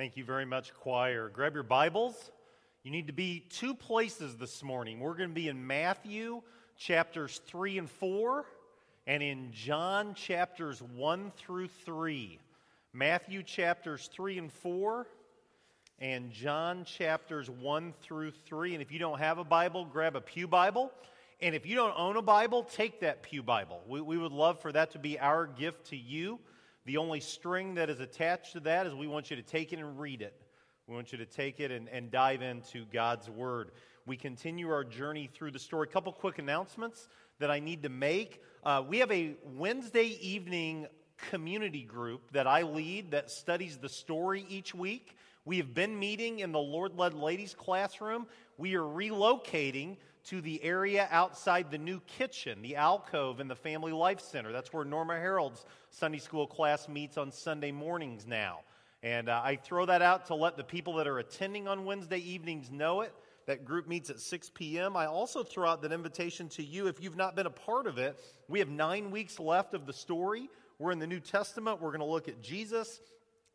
Thank you very much, choir. Grab your Bibles. You need to be two places this morning. We're going to be in Matthew chapters 3 and 4 and in John chapters 1 through 3. Matthew chapters 3 and 4 and John chapters 1 through 3. And if you don't have a Bible, grab a Pew Bible. And if you don't own a Bible, take that Pew Bible. We, we would love for that to be our gift to you. The only string that is attached to that is we want you to take it and read it. We want you to take it and, and dive into God's Word. We continue our journey through the story. A couple quick announcements that I need to make. Uh, we have a Wednesday evening community group that I lead that studies the story each week. We have been meeting in the Lord led ladies classroom. We are relocating to the area outside the new kitchen, the alcove in the Family Life Center. That's where Norma Harold's Sunday school class meets on Sunday mornings now. And uh, I throw that out to let the people that are attending on Wednesday evenings know it. That group meets at 6 p.m. I also throw out that invitation to you if you've not been a part of it. We have nine weeks left of the story. We're in the New Testament. We're going to look at Jesus.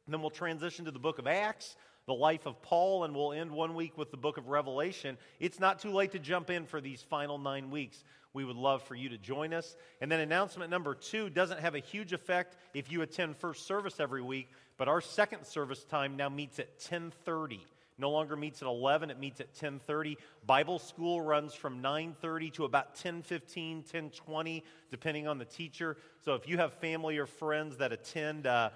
then we'll transition to the book of Acts the life of Paul, and we'll end one week with the book of Revelation. It's not too late to jump in for these final nine weeks. We would love for you to join us. And then announcement number two doesn't have a huge effect if you attend first service every week, but our second service time now meets at 1030 no longer meets at 11 it meets at 10.30 bible school runs from 9.30 to about 10.15 10.20 depending on the teacher so if you have family or friends that attend uh,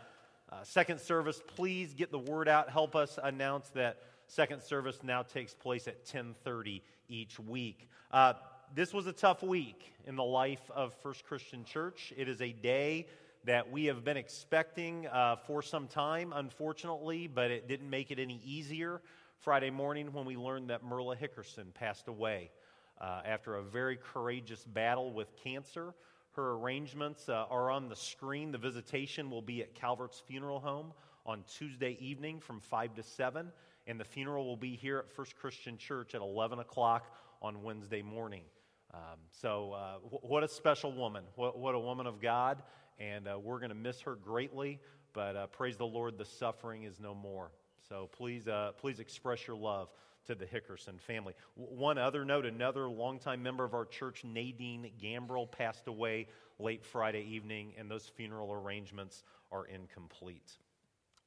uh, second service, please get the word out. Help us announce that second service now takes place at 10:30 each week. Uh, this was a tough week in the life of First Christian Church. It is a day that we have been expecting uh, for some time, unfortunately, but it didn't make it any easier. Friday morning, when we learned that Merla Hickerson passed away uh, after a very courageous battle with cancer. Her arrangements uh, are on the screen. The visitation will be at Calvert's Funeral Home on Tuesday evening from 5 to 7, and the funeral will be here at First Christian Church at 11 o'clock on Wednesday morning. Um, so, uh, w- what a special woman. What, what, a woman of God. And uh, we're going to miss her greatly, but uh, praise the Lord, the suffering is no more. So, please, uh, please express your love to the Hickerson family. One other note another longtime member of our church, Nadine Gambrill, passed away late Friday evening, and those funeral arrangements are incomplete.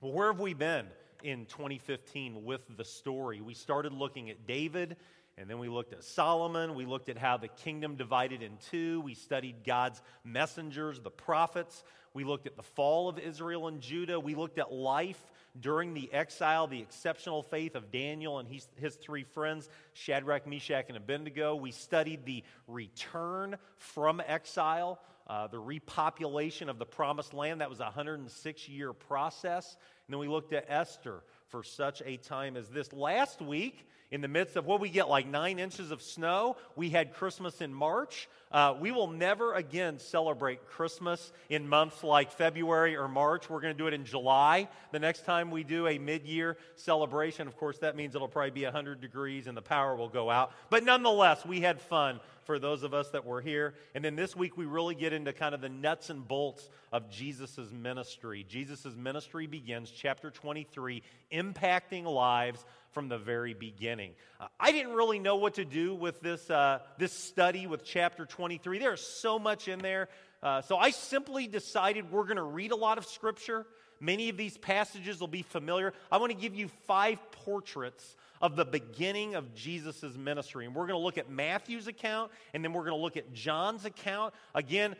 Well, where have we been in 2015 with the story? We started looking at David. And then we looked at Solomon. We looked at how the kingdom divided in two. We studied God's messengers, the prophets. We looked at the fall of Israel and Judah. We looked at life during the exile, the exceptional faith of Daniel and his, his three friends, Shadrach, Meshach, and Abednego. We studied the return from exile, uh, the repopulation of the promised land. That was a 106 year process. And then we looked at Esther for such a time as this. Last week, in the midst of what we get like nine inches of snow. We had Christmas in March. Uh, we will never again celebrate Christmas in months like February or March. We're going to do it in July. The next time we do a mid year celebration, of course, that means it'll probably be 100 degrees and the power will go out. But nonetheless, we had fun for those of us that were here. And then this week, we really get into kind of the nuts and bolts of Jesus' ministry. Jesus' ministry begins, chapter 23, impacting lives from the very beginning. Uh, I didn't really know what to do with this, uh, this study with chapter 23. There's so much in there. Uh, so I simply decided we're going to read a lot of scripture. Many of these passages will be familiar. I want to give you five portraits of the beginning of Jesus' ministry. And we're going to look at Matthew's account, and then we're going to look at John's account. Again,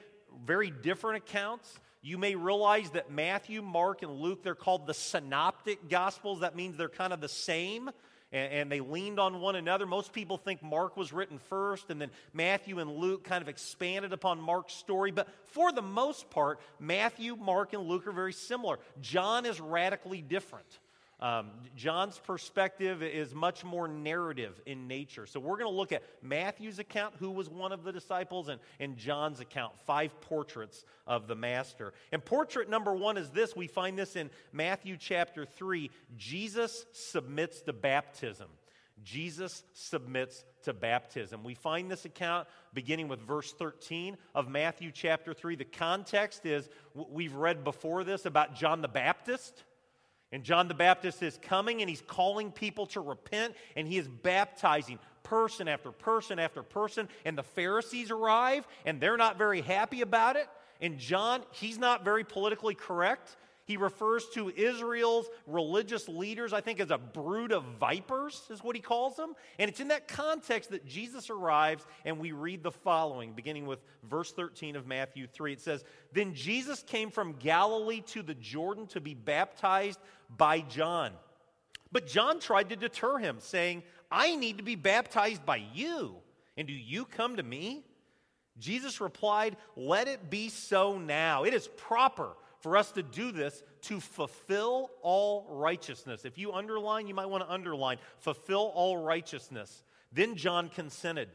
very different accounts. You may realize that Matthew, Mark, and Luke, they're called the synoptic gospels. That means they're kind of the same and, and, they leaned on one another. Most people think Mark was written first, and then Matthew and Luke kind of expanded upon Mark's story. But for the most part, Matthew, Mark, and Luke are very similar. John is radically different. Um, John's perspective is much more narrative in nature. So we're going to look at Matthew's account, who was one of the disciples, and, and John's account, five portraits of the Master. And portrait number one is this we find this in Matthew chapter 3. Jesus submits to baptism. Jesus submits to baptism. We find this account beginning with verse 13 of Matthew chapter 3. The context is we've read before this about John the Baptist And John the Baptist is coming and he's calling people to repent and he is baptizing person after person after person. And the Pharisees arrive and they're not very happy about it. And John, he's not very politically correct. He refers to Israel's religious leaders, I think, as a brood of vipers, is what he calls them. And it's in that context that Jesus arrives, and we read the following, beginning with verse 13 of Matthew 3. It says, Then Jesus came from Galilee to the Jordan to be baptized by John. But John tried to deter him, saying, I need to be baptized by you, and do you come to me? Jesus replied, Let it be so now. It is proper for us to do this to fulfill all righteousness. If you underline, you might want to underline, fulfill all righteousness. Then John consented.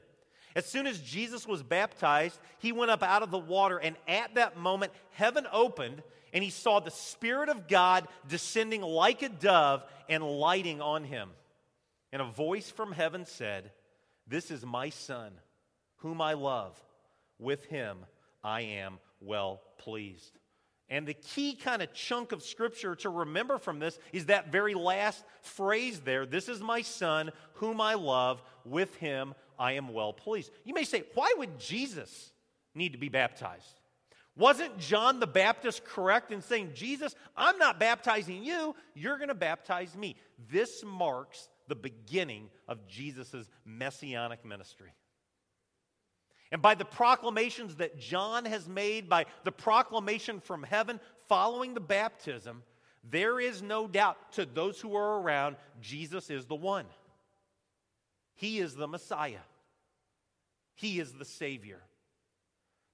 As soon as Jesus was baptized, he went up out of the water, and at that moment, heaven opened, and he saw the Spirit of God descending like a dove and lighting on him. And a voice from heaven said, This is my Son, whom I love. With him I am well pleased. And the key kind of chunk of scripture to remember from this is that very last phrase there This is my son, whom I love. With him I am well pleased. You may say, why would Jesus need to be baptized? Wasn't John the Baptist correct in saying, Jesus, I'm not baptizing you, you're going to baptize me? This marks the beginning of Jesus' messianic ministry. And by the proclamations that John has made, by the proclamation from heaven following the baptism, there is no doubt to those who are around, Jesus is the one. He is the Messiah, He is the Savior.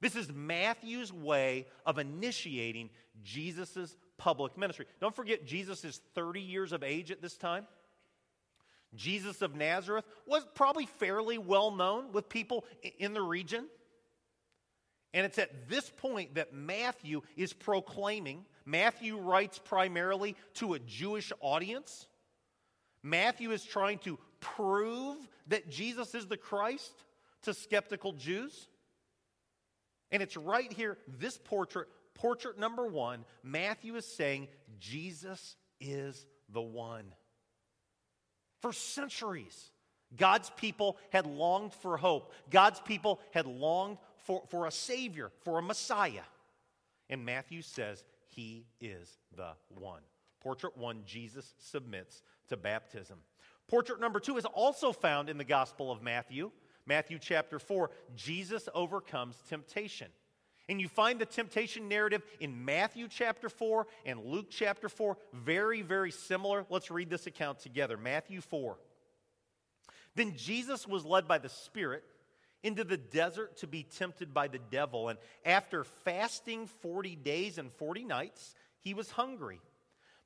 This is Matthew's way of initiating Jesus' public ministry. Don't forget, Jesus is 30 years of age at this time. Jesus of Nazareth was probably fairly well known with people in the region. And it's at this point that Matthew is proclaiming. Matthew writes primarily to a Jewish audience. Matthew is trying to prove that Jesus is the Christ to skeptical Jews. And it's right here, this portrait, portrait number one, Matthew is saying, Jesus is the one. For centuries, God's people had longed for hope. God's people had longed for, for a Savior, for a Messiah. And Matthew says, He is the one. Portrait one, Jesus submits to baptism. Portrait number two is also found in the Gospel of Matthew. Matthew chapter 4, Jesus overcomes temptation. And you find the temptation narrative in Matthew chapter 4 and Luke chapter 4, very, very similar. Let's read this account together. Matthew 4. Then Jesus was led by the Spirit into the desert to be tempted by the devil. And after fasting 40 days and 40 nights, he was hungry.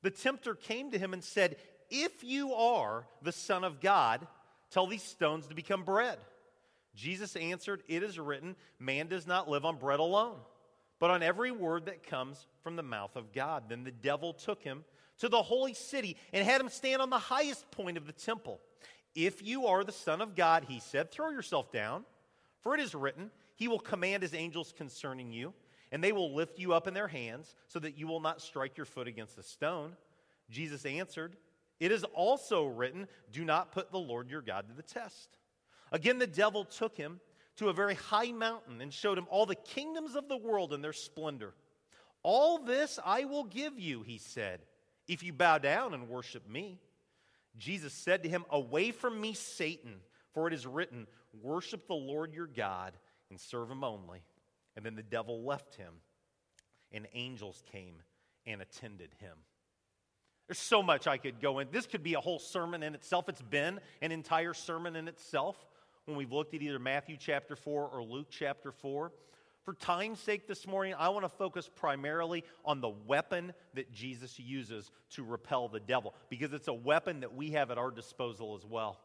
The tempter came to him and said, If you are the Son of God, tell these stones to become bread. Jesus answered, It is written, man does not live on bread alone, but on every word that comes from the mouth of God. Then the devil took him to the holy city and had him stand on the highest point of the temple. If you are the Son of God, he said, throw yourself down, for it is written, He will command His angels concerning you, and they will lift you up in their hands, so that you will not strike your foot against a stone. Jesus answered, It is also written, Do not put the Lord your God to the test. Again, the devil took him to a very high mountain and showed him all the kingdoms of the world and their splendor. All this I will give you, he said, if you bow down and worship me. Jesus said to him, Away from me, Satan, for it is written, Worship the Lord your God and serve him only. And then the devil left him, and angels came and attended him. There's so much I could go in. This could be a whole sermon in itself. It's been an entire sermon in itself when we've looked at either Matthew chapter 4 or Luke chapter 4. For time's sake this morning, I want to focus primarily on the weapon that Jesus uses to repel the devil, because it's a weapon that we have at our disposal as well.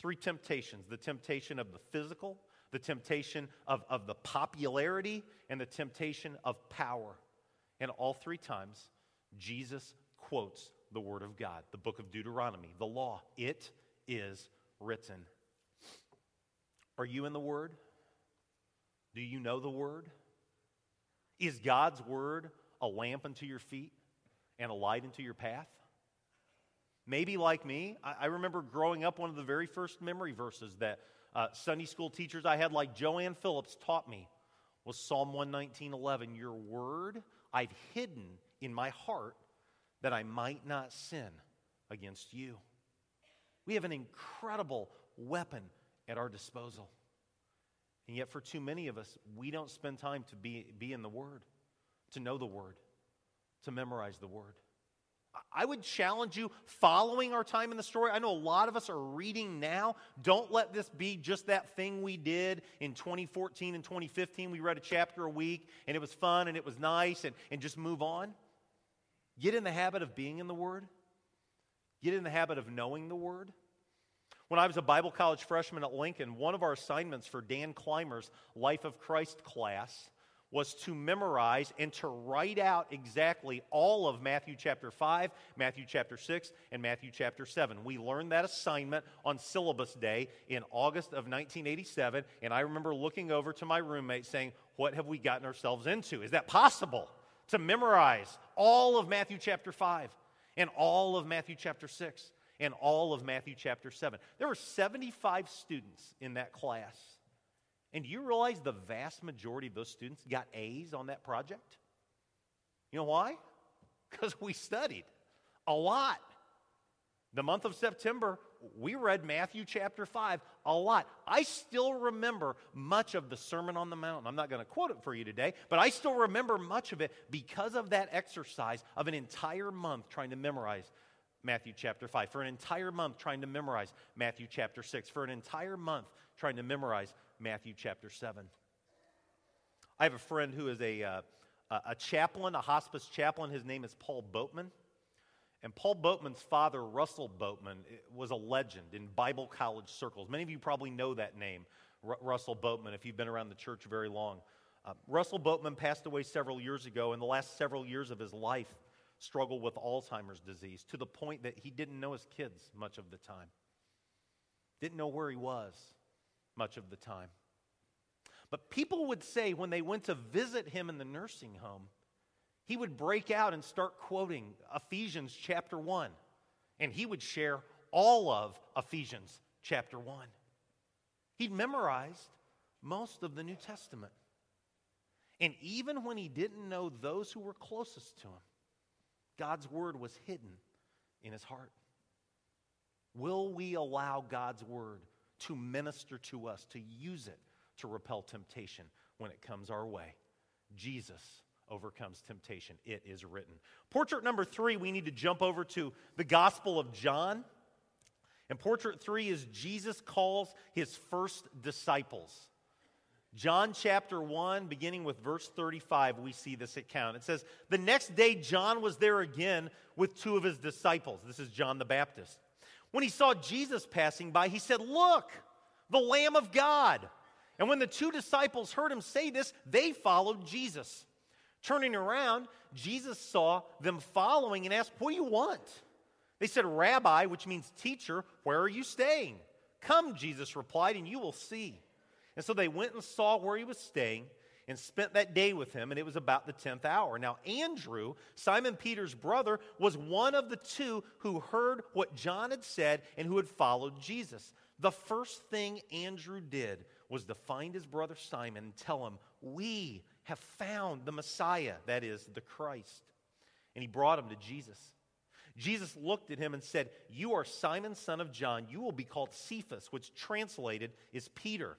Three temptations the temptation of the physical, the temptation of, of the popularity, and the temptation of power. And all three times, Jesus quotes the Word of God, the book of Deuteronomy, the law. It is written. Are you in the Word? Do you know the Word? Is God's Word a lamp unto your feet and a light unto your path? Maybe like me, I, remember growing up, one of the very first memory verses that uh, Sunday school teachers I had, like Joanne Phillips, taught me was Psalm 119:11. Your word I've hidden in my heart that I might not sin against you. We have an incredible weapon at our disposal. And yet, for too many of us, we don't spend time to be, be in the Word, to know the Word, to memorize the Word. I would challenge you following our time in the story. I know a lot of us are reading now. Don't let this be just that thing we did in 2014 and 2015. We read a chapter a week and it was fun and it was nice and, and just move on. Get in the habit of being in the Word, get in the habit of knowing the Word. When I was a Bible college freshman at Lincoln, one of our assignments for Dan Clymer's Life of Christ class was to memorize and to write out exactly all of Matthew chapter 5, Matthew chapter 6, and Matthew chapter 7. We learned that assignment on syllabus day in August of 1987, and I remember looking over to my roommate saying, What have we gotten ourselves into? Is that possible to memorize all of Matthew chapter 5 and all of Matthew chapter 6? And all of Matthew chapter 7. There were 75 students in that class. And do you realize the vast majority of those students got A's on that project? You know why? Because we studied a lot. The month of September, we read Matthew chapter 5 a lot. I still remember much of the Sermon on the Mount. I'm not going to quote it for you today, but I still remember much of it because of that exercise of an entire month trying to memorize Matthew chapter 5, for an entire month trying to memorize Matthew chapter 6, for an entire month trying to memorize Matthew chapter 7. I have a friend who is a, uh, a chaplain, a hospice chaplain. His name is Paul Boatman. And Paul Boatman's father, Russell Boatman, was a legend in Bible college circles. Many of you probably know that name, R- Russell Boatman, if you've been around the church very long. Uh, Russell Boatman passed away several years ago. In the last several years of his life, struggled with Alzheimer's disease to the point that he didn't know his kids much of the time, didn't know where he was much of the time. But people would say when they went to visit him in the nursing home, he would break out and start quoting Ephesians chapter 1. And he would share all of Ephesians chapter 1. He'd memorized most of the New Testament. And even when he didn't know those who were closest to him, God's word was hidden in his heart. Will we allow God's word to minister to us, to use it to repel temptation when it comes our way? Jesus overcomes temptation. It is written. Portrait number three, we need to jump over to the Gospel of John. And portrait three is Jesus calls his first disciples. John chapter 1, beginning with verse 35, we see this account. It says, The next day, John was there again with two of his disciples. This is John the Baptist. When he saw Jesus passing by, he said, Look, the Lamb of God. And when the two disciples heard him say this, they followed Jesus. Turning around, Jesus saw them following and asked, What do you want? They said, Rabbi, which means teacher, where are you staying? Come, Jesus replied, and you will see. And so they went and saw where he was staying and spent that day with him, and it was about the 10th hour. Now, Andrew, Simon Peter's brother, was one of the two who heard what John had said and who had followed Jesus. The first thing Andrew did was to find his brother Simon and tell him, We have found the Messiah, that is, the Christ. And he brought him to Jesus. Jesus looked at him and said, You are Simon, son of John. You will be called Cephas, which translated is Peter.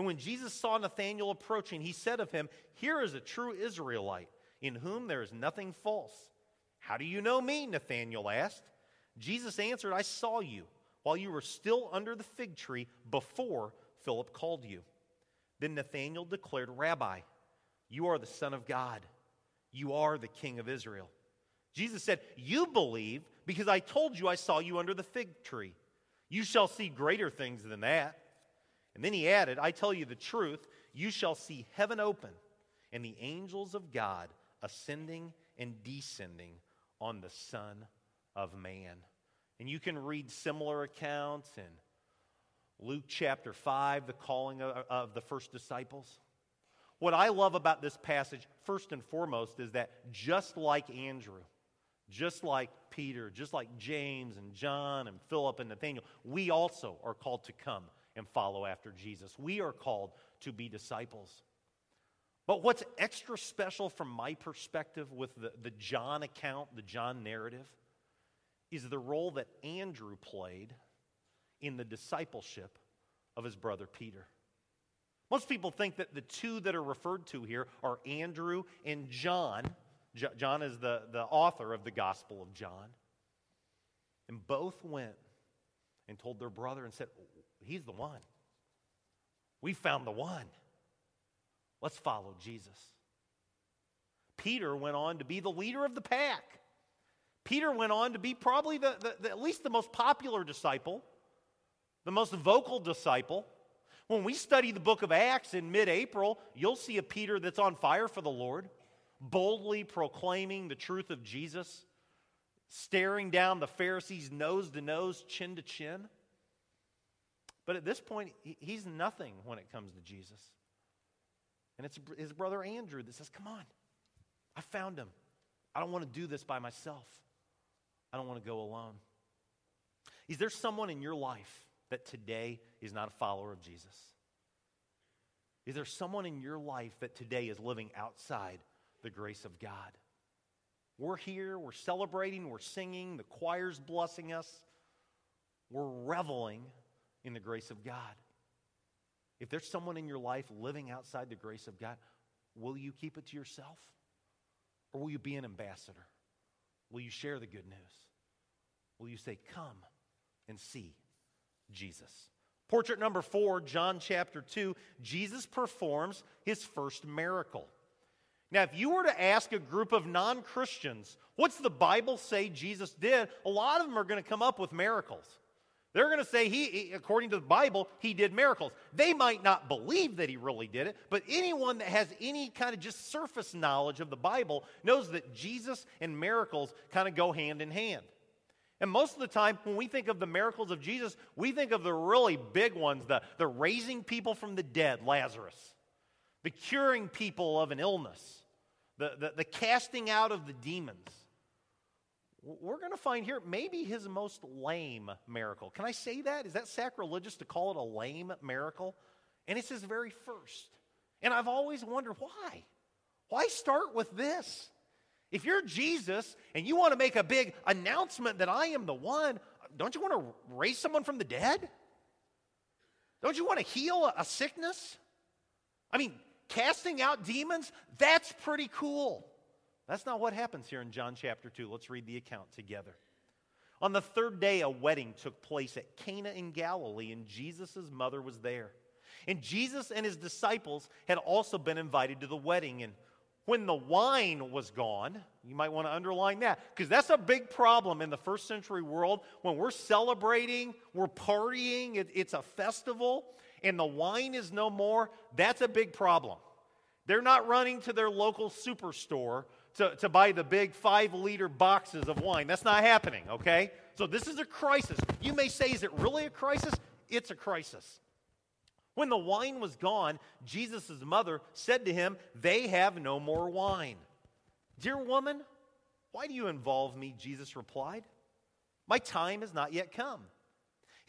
And when Jesus saw Nathanael approaching, he said of him, Here is a true Israelite, in whom there is nothing false. How do you know me? Nathanael asked. Jesus answered, I saw you while you were still under the fig tree before Philip called you. Then Nathanael declared, Rabbi, you are the Son of God. You are the King of Israel. Jesus said, You believe because I told you I saw you under the fig tree. You shall see greater things than that. And then he added, I tell you the truth, you shall see heaven open and the angels of God ascending and descending on the Son of Man. And you can read similar accounts in Luke chapter 5, the calling of, of the first disciples. What I love about this passage, first and foremost, is that just like Andrew, just like Peter, just like James and John and Philip and Nathaniel, we also are called to come and follow after Jesus. We are called to be disciples. But what's extra special from my perspective with the, the John account, the John narrative, is the role that Andrew played in the discipleship of his brother Peter. Most people think that the two that are referred to here are Andrew and John. John is the, the author of the Gospel of John. And both went and told their brother and said, He's the one. We found the one. Let's follow Jesus. Peter went on to be the leader of the pack. Peter went on to be probably the, the, the, at least the most popular disciple, the most vocal disciple. When we study the book of Acts in mid April, you'll see a Peter that's on fire for the Lord, boldly proclaiming the truth of Jesus, staring down the Pharisees nose to nose, chin to chin. But at this point, he's nothing when it comes to Jesus. And it's his brother Andrew that says, Come on, I found him. I don't want to do this by myself, I don't want to go alone. Is there someone in your life that today is not a follower of Jesus? Is there someone in your life that today is living outside the grace of God? We're here, we're celebrating, we're singing, the choir's blessing us, we're reveling in the grace of God. If there's someone in your life living outside the grace of God, will you keep it to yourself? Or will you be an ambassador? Will you share the good news? Will you say, Come and see Jesus? Portrait number four, John chapter 2, Jesus performs his first miracle. Now, if you were to ask a group of non Christians, what's the Bible say Jesus did? A lot of them are going to come up with miracles. They're going to say he, according to the Bible, he did miracles. They might not believe that he really did it, but anyone that has any kind of just surface knowledge of the Bible knows that Jesus and miracles kind of go hand in hand. And most of the time, when we think of the miracles of Jesus, we think of the really big ones the, the raising people from the dead, Lazarus, the curing people of an illness, the, the, the casting out of the demons we're going to find here maybe his most lame miracle. Can I say that? Is that sacrilegious to call it a lame miracle? And it's his very first. And I've always wondered why. Why start with this? If you're Jesus and you want to make a big announcement that I am the one, don't you want to raise someone from the dead? Don't you want to heal a sickness? I mean, casting out demons, that's pretty cool. That's not what happens here in John chapter 2. Let's read the account together. On the third day, a wedding took place at Cana in Galilee, and Jesus' mother was there. And Jesus and his disciples had also been invited to the wedding. And when the wine was gone, you might want to underline that because that's a big problem in the first century world. When we're celebrating, we're partying, it, it's a festival, and the wine is no more, that's a big problem. They're not running to their local superstore to, to buy the big five liter boxes of wine. That's not happening, okay? So this is a crisis. You may say, is it really a crisis? It's a crisis. When the wine was gone, Jesus' mother said to him, They have no more wine. Dear woman, why do you involve me? Jesus replied, My time has not yet come.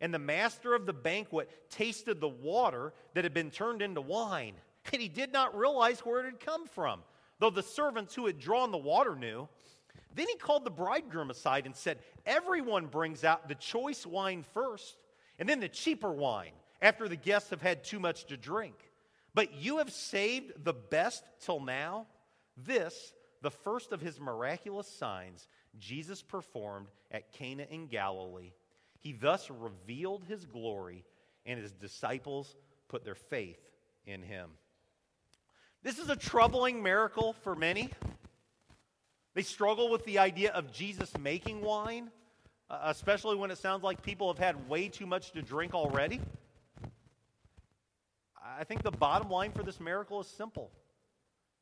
And the master of the banquet tasted the water that had been turned into wine, and he did not realize where it had come from, though the servants who had drawn the water knew. Then he called the bridegroom aside and said, Everyone brings out the choice wine first, and then the cheaper wine, after the guests have had too much to drink. But you have saved the best till now. This, the first of his miraculous signs, Jesus performed at Cana in Galilee. He thus revealed his glory, and his disciples put their faith in him. This is a troubling miracle for many. They struggle with the idea of Jesus making wine, uh, especially when it sounds like people have had way too much to drink already. I think the bottom line for this miracle is simple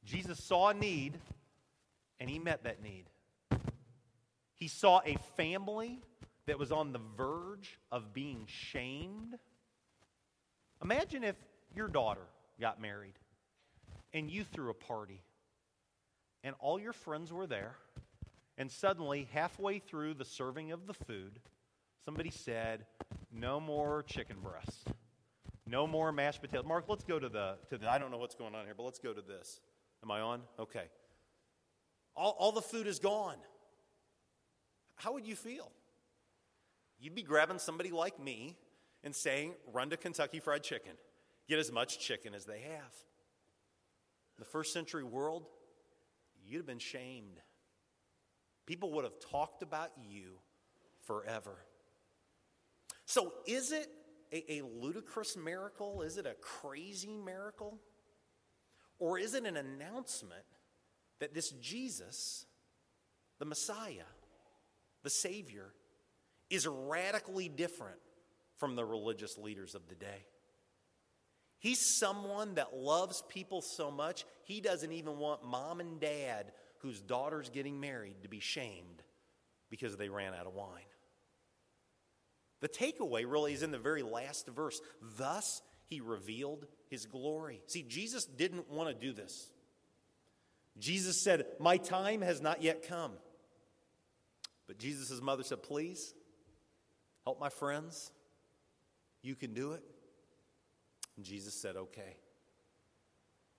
Jesus saw a need, and he met that need. He saw a family that was on the verge of being shamed. Imagine if your daughter got married and you threw a party and all your friends were there, and suddenly, halfway through the serving of the food, somebody said, No more chicken breasts. No more mashed potatoes. Mark, let's go to the, to the, I don't know what's going on here, but let's go to this. Am I on? Okay. All, all the food is gone. How would you feel? You'd be grabbing somebody like me and saying, run to Kentucky Fried Chicken. Get as much chicken as they have. In the first century world, you'd have been shamed. People would have talked about you forever. So, is it a, a ludicrous miracle? Is it a crazy miracle? Or is it an announcement that this Jesus, the Messiah, the Savior, is radically different from the religious leaders of the day? He's someone that loves people so much, he doesn't even want mom and dad, whose daughter's getting married, to be shamed because they ran out of wine. The takeaway really is in the very last verse. Thus, he revealed his glory. See, Jesus didn't want to do this. Jesus said, My time has not yet come. But Jesus' mother said, Please, help my friends. You can do it. And Jesus said, Okay.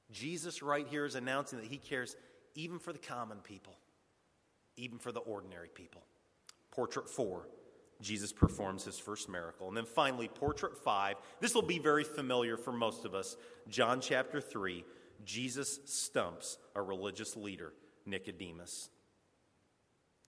Jesus, right here, is announcing that he cares even for the common people, even for the ordinary people. Portrait four Jesus performs his first miracle. And then finally, portrait five. This will be very familiar for most of us. John chapter 3. Jesus stumps a religious leader, Nicodemus.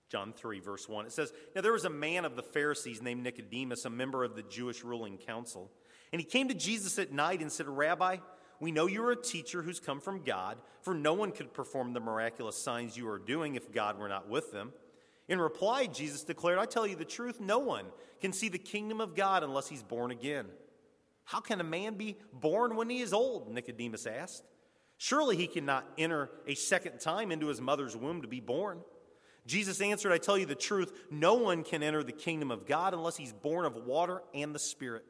John 3, verse 1. It says, Now there was a man of the Pharisees named Nicodemus, a member of the Jewish ruling council. And he came to Jesus at night and said, Rabbi, we know you are a teacher who's come from God, for no one could perform the miraculous signs you are doing if God were not with them. In reply, Jesus declared, I tell you the truth, no one can see the kingdom of God unless he's born again. How can a man be born when he is old? Nicodemus asked. Surely he cannot enter a second time into his mother's womb to be born. Jesus answered, I tell you the truth, no one can enter the kingdom of God unless he's born of water and the Spirit.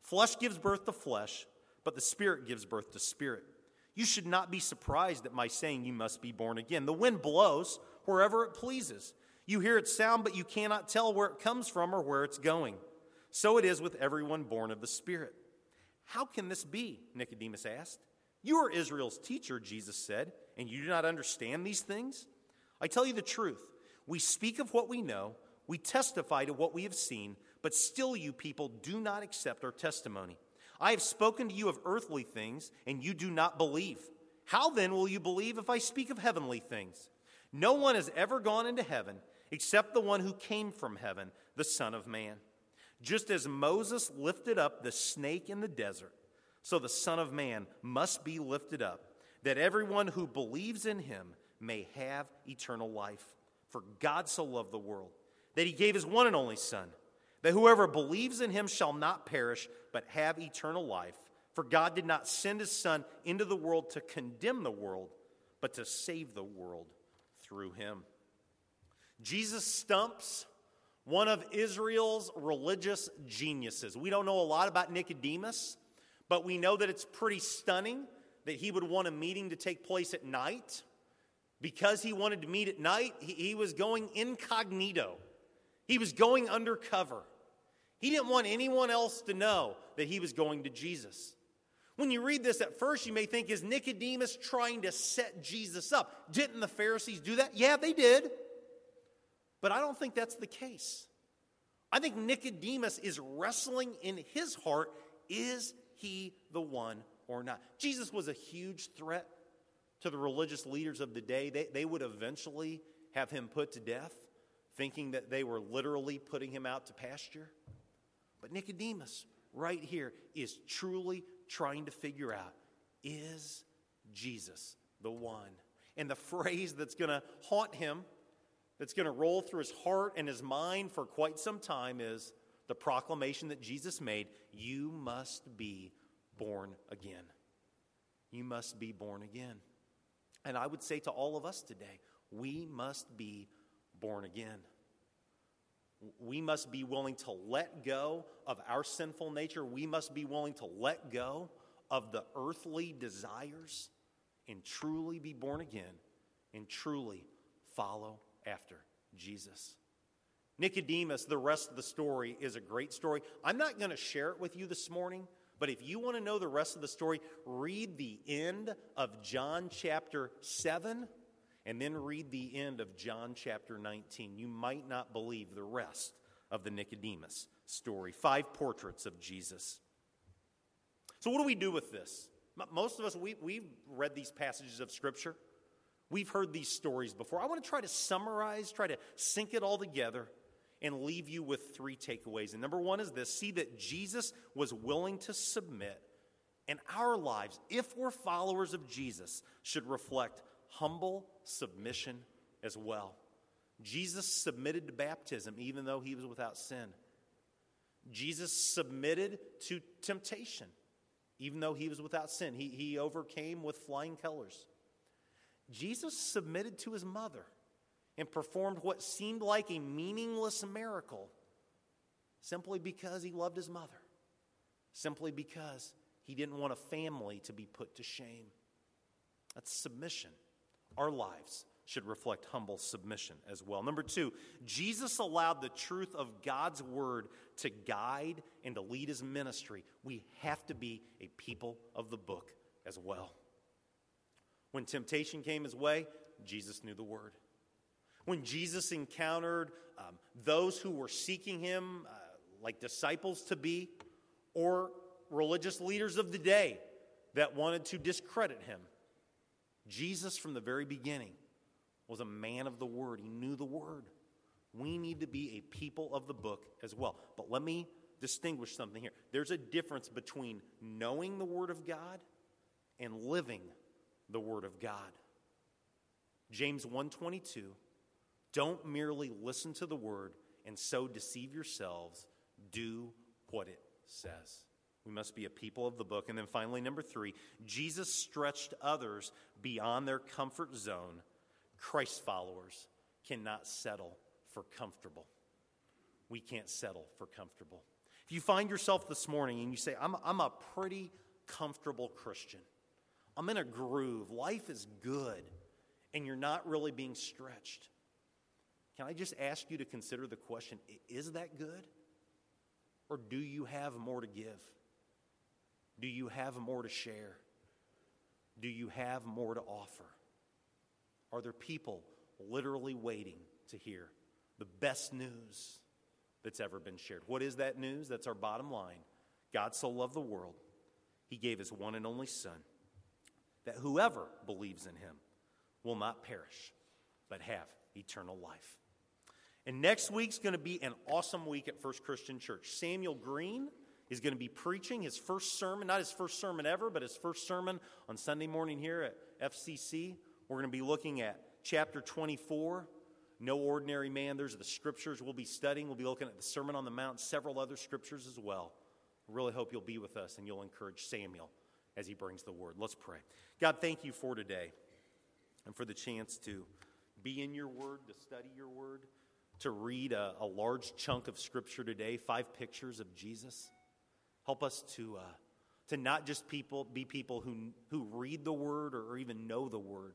Flesh gives birth to flesh, but the Spirit gives birth to spirit. You should not be surprised at my saying you must be born again. The wind blows wherever it pleases. You hear its sound, but you cannot tell where it comes from or where it's going. So it is with everyone born of the Spirit. How can this be? Nicodemus asked. You are Israel's teacher, Jesus said, and you do not understand these things? I tell you the truth. We speak of what we know, we testify to what we have seen, but still you people do not accept our testimony. I have spoken to you of earthly things, and you do not believe. How then will you believe if I speak of heavenly things? No one has ever gone into heaven except the one who came from heaven, the Son of Man. Just as Moses lifted up the snake in the desert, so the Son of Man must be lifted up, that everyone who believes in him may have eternal life. For God so loved the world that he gave his one and only Son, that whoever believes in him shall not perish, but have eternal life. For God did not send his Son into the world to condemn the world, but to save the world through him. Jesus stumps one of Israel's religious geniuses. We don't know a lot about Nicodemus, but we know that it's pretty stunning that he would want a meeting to take place at night. Because he wanted to meet at night, he, he was going incognito, he was going undercover. He didn't want anyone else to know that he was going to Jesus. When you read this at first, you may think, is Nicodemus trying to set Jesus up? Didn't the Pharisees do that? Yeah, they did. But I don't think that's the case. I think Nicodemus is wrestling in his heart Is he the one or not? Jesus was a huge threat to the religious leaders of the day. They, they would eventually have him put to death, thinking that they were literally putting him out to pasture. But Nicodemus, right here, is truly trying to figure out is Jesus the one? And the phrase that's going to haunt him, that's going to roll through his heart and his mind for quite some time is the proclamation that Jesus made You must be born again. You must be born again. And I would say to all of us today, we must be born again. We must be willing to let go of our sinful nature. We must be willing to let go of the earthly desires and truly be born again and truly follow after Jesus. Nicodemus, the rest of the story is a great story. I'm not going to share it with you this morning, but if you want to know the rest of the story, read the end of John chapter 7 and then read the end of John chapter 19. You might not believe the rest of the Nicodemus story. Five portraits of Jesus. So, what do we do with this? Most of us, we, we've read these passages of Scripture. We've heard these stories before. I want to try to summarize, try to sync it all together, and leave you with three takeaways. And number one is this see that Jesus was willing to submit, and our lives, if we're followers of Jesus, should reflect humble submission as well. Jesus submitted to baptism even though he was without sin. Jesus submitted to temptation even though he was without sin. He, he overcame with flying colors. Jesus submitted to his mother and performed what seemed like a meaningless miracle simply because he loved his mother, simply because he didn't want a family to be put to shame. That's submission. Our lives should reflect humble submission as well. Number two, Jesus allowed the truth of God's word to guide and to lead his ministry. We have to be a people of the book as well. When temptation came his way, Jesus knew the word. When Jesus encountered um, those who were seeking him, uh, like disciples to be, or religious leaders of the day that wanted to discredit him, Jesus, from the very beginning, was a man of the word. He knew the word. We need to be a people of the book as well. But let me distinguish something here. There's a difference between knowing the word of God and living the word of God. James 1:22 Don't merely listen to the word and so deceive yourselves. Do what it says. We must be a people of the book. And then finally, number three, Jesus stretched others beyond their comfort zone Christ followers cannot settle for comfortable. We can't settle for comfortable. If you find yourself this morning and you say, I'm, I'm a pretty comfortable Christian, I'm in a groove, life is good, and you're not really being stretched, can I just ask you to consider the question is that good? Or do you have more to give? Do you have more to share? Do you have more to offer? Are there people literally waiting to hear the best news that's ever been shared? What is that news? That's our bottom line. God so loved the world, he gave his one and only Son, that whoever believes in him will not perish, but have eternal life. And next week's going to be an awesome week at First Christian Church. Samuel Green is going to be preaching his first sermon, not his first sermon ever, but his first sermon on Sunday morning here at FCC. We're going to be looking at chapter 24, No Ordinary Man. There's the scriptures we'll be studying. We'll be looking at the Sermon on the Mount, several other scriptures as well. I really hope you'll be with us and you'll encourage Samuel as he brings the word. Let's pray. God, thank you for today and for the chance to be in your word, to study your word, to read a, a large chunk of scripture today, five pictures of Jesus. Help us to, uh, to not just people, be people who, who read the word or, or even know the word,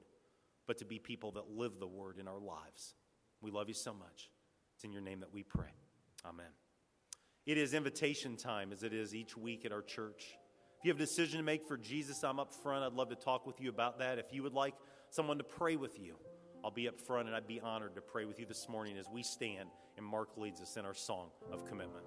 but to be people that live the word in our lives. We love you so much. It's in your name that we pray. Amen. It is invitation time, as it is each week at our church. If you have a decision to make for Jesus, I'm up front. I'd love to talk with you about that. If you would like someone to pray with you, I'll be up front and I'd be honored to pray with you this morning as we stand and Mark leads us in our song of commitment.